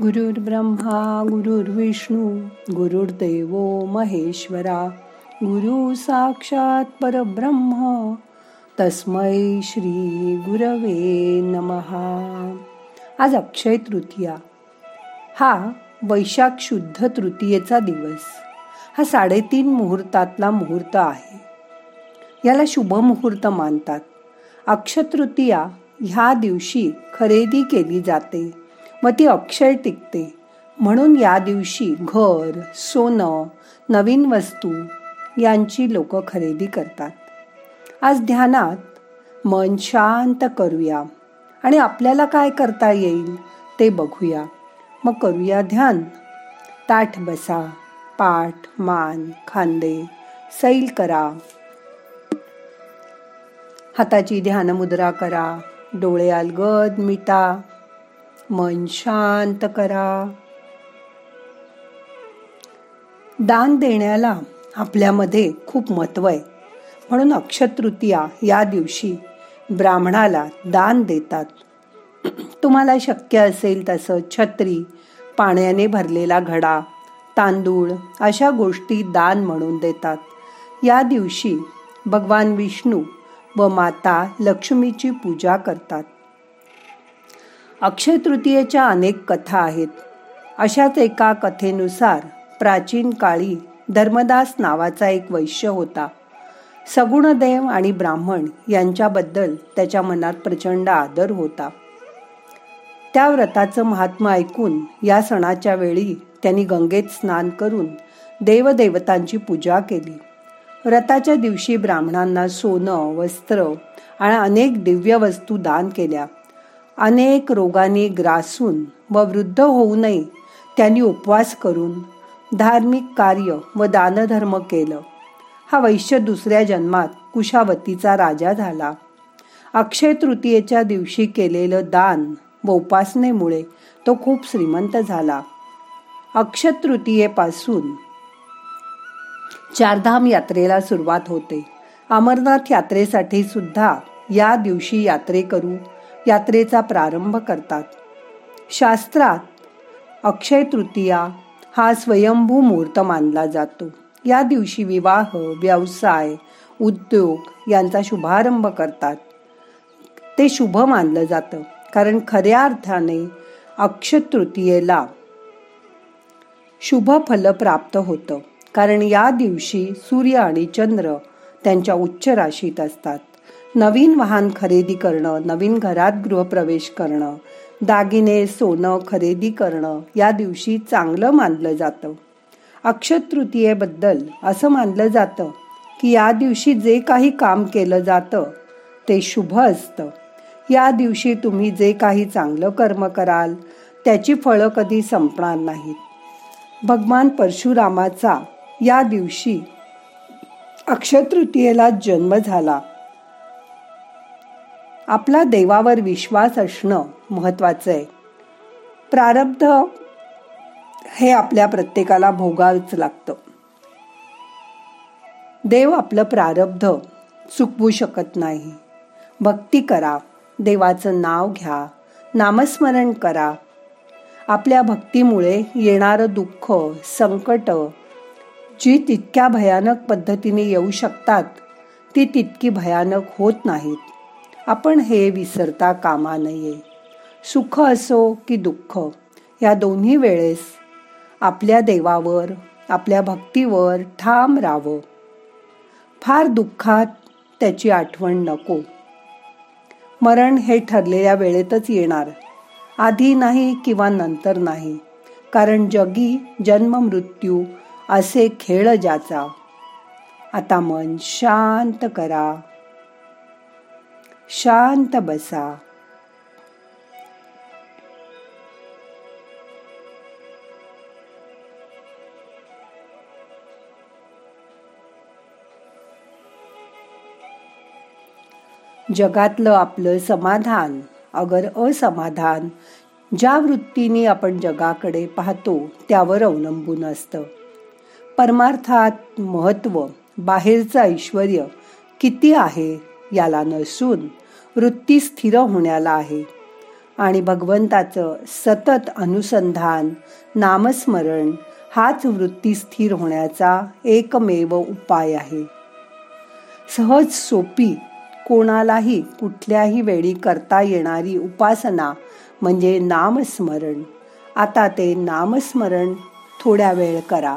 ब्रह्मा गुरुर्विष्णू गुरुर्देव महेश्वरा गुरु साक्षात परब्रह्म तस्मै श्री गुरवे नमहा आज अक्षय तृतीया. हा वैशाख शुद्ध तृतीयेचा दिवस. हा साडेतीन मुहूर्तातला मुहूर्त आहे. याला शुभ मुहूर्त मानतात. अक्षतृतीया ह्या दिवशी खरेदी केली जाते. व ती अक्षय टिकते. म्हणून या दिवशी घर सोनं नवीन वस्तू यांची लोक खरेदी करतात. आज ध्यानात मन शांत करूया. आणि आपल्याला काय करता येईल ते बघूया. मग करूया ध्यान. ताठ बसा पाठ मान खांदे सैल करा. हाताची ध्यान मुद्रा करा डोळे अलगद मिटा. मन शांत करा. दान देण्याला आपल्यामध्ये खूप महत्त्व आहे. म्हणून अक्षतृतीया या दिवशी ब्राह्मणाला दान देतात. तुम्हाला शक्य असेल तसं छत्री पाण्याने भरलेला घडा तांदूळ अशा गोष्टी दान म्हणून देतात. या दिवशी भगवान विष्णू व माता लक्ष्मीची पूजा करतात. अक्षय तृतीयेच्या अनेक कथा आहेत. अशाच एका कथेनुसार प्राचीन काळी धर्मदास नावाचा एक वैश्य होता. सगुणदेव आणि ब्राह्मण यांच्याबद्दल त्याच्या मनात प्रचंड आदर होता. त्या व्रताचं महात्मा ऐकून या सणाच्या वेळी त्यांनी गंगेत स्नान करून देवदेवतांची पूजा केली. व्रताच्या दिवशी ब्राह्मणांना सोनं वस्त्र आणि अनेक दिव्य वस्तू दान केल्या. अनेक रोगांनी ग्रासून व वृद्ध होऊ नये त्यांनी उपवास करून धार्मिक कार्य व दानधर्म केलं. हा वैश्य दुसऱ्या जन्मात कुशावतीचा राजा झाला. अक्षय तृतीयेच्या दिवशी केलेलं दान व उपासनेमुळे तो खूप श्रीमंत झाला. अक्षय तृतीयेपासून चारधाम यात्रेला सुरुवात होते. अमरनाथ यात्रेसाठी सुद्धा या दिवशी यात्रेकरू यात्रेचा प्रारंभ करतात. शास्त्रात अक्षय तृतीया हा स्वयंभू मुहूर्त मानला जातो. या दिवशी विवाह व्यवसाय उद्योग यांचा शुभारंभ करतात. ते शुभ मानलं जातं. कारण खऱ्या अर्थाने अक्षय तृतीयेला शुभ फल प्राप्त होतं. कारण या दिवशी सूर्य आणि चंद्र त्यांच्या उच्च राशीत असतात. नवीन वाहन खरेदी करणं नवीन घरात गृहप्रवेश करणं दागिने सोनं खरेदी करणं या दिवशी चांगलं मानलं जातं. अक्षय तृतीयेबद्दल असं मानलं जातं की या दिवशी जे काही काम केलं जातं ते शुभ असतं. या दिवशी तुम्ही जे काही चांगलं कर्म कराल त्याची फळं कधी संपणार नाहीत. भगवान परशुरामाचा या दिवशी अक्षतृतीयेला जन्म झाला. आपला देवावर विश्वास असणं महत्वाचं आहे. प्रारब्ध हे आपल्या प्रत्येकाला भोगावंच लागतं. देव आपलं प्रारब्ध चुकवू शकत नाही. भक्ती करा देवाचं नाव घ्या नामस्मरण करा. आपल्या भक्तीमुळे येणारं दुःख संकट जी तितक्या भयानक पद्धतीने येऊ शकतात ती तितकी भयानक होत नाहीत. आपण हे विसरता कामा नये. सुख असो की दुःख या दोन्ही वेळेस आपल्या देवावर आपल्या भक्तीवर ठाम राहावं. फार दुःखात त्याची आठवण नको. मरण हे ठरलेल्या वेळेतच येणार. आधी नाही किंवा नंतर नाही. कारण जगी जन्म मृत्यू असे खेळ ज्याचा. आता मन शांत करा. शांत बसा. जगातलं आपलं समाधान अगर असमाधान ज्या वृत्तीने आपण जगाकडे पाहतो त्यावर अवलंबून असतं. परमार्थात महत्त्व बाहेरचं ऐश्वर किती आहे याला नसून वृत्ती स्थिर होण्याला आहे. आणि भगवंताचं सतत अनुसंधान नामस्मरण हाच वृत्ती स्थिर होण्याचा एकमेव उपाय आहे. सहज सोपी कोणालाही कुठल्याही वेळी करता येणारी उपासना म्हणजे नामस्मरण. आता ते नामस्मरण थोड्या वेळ करा.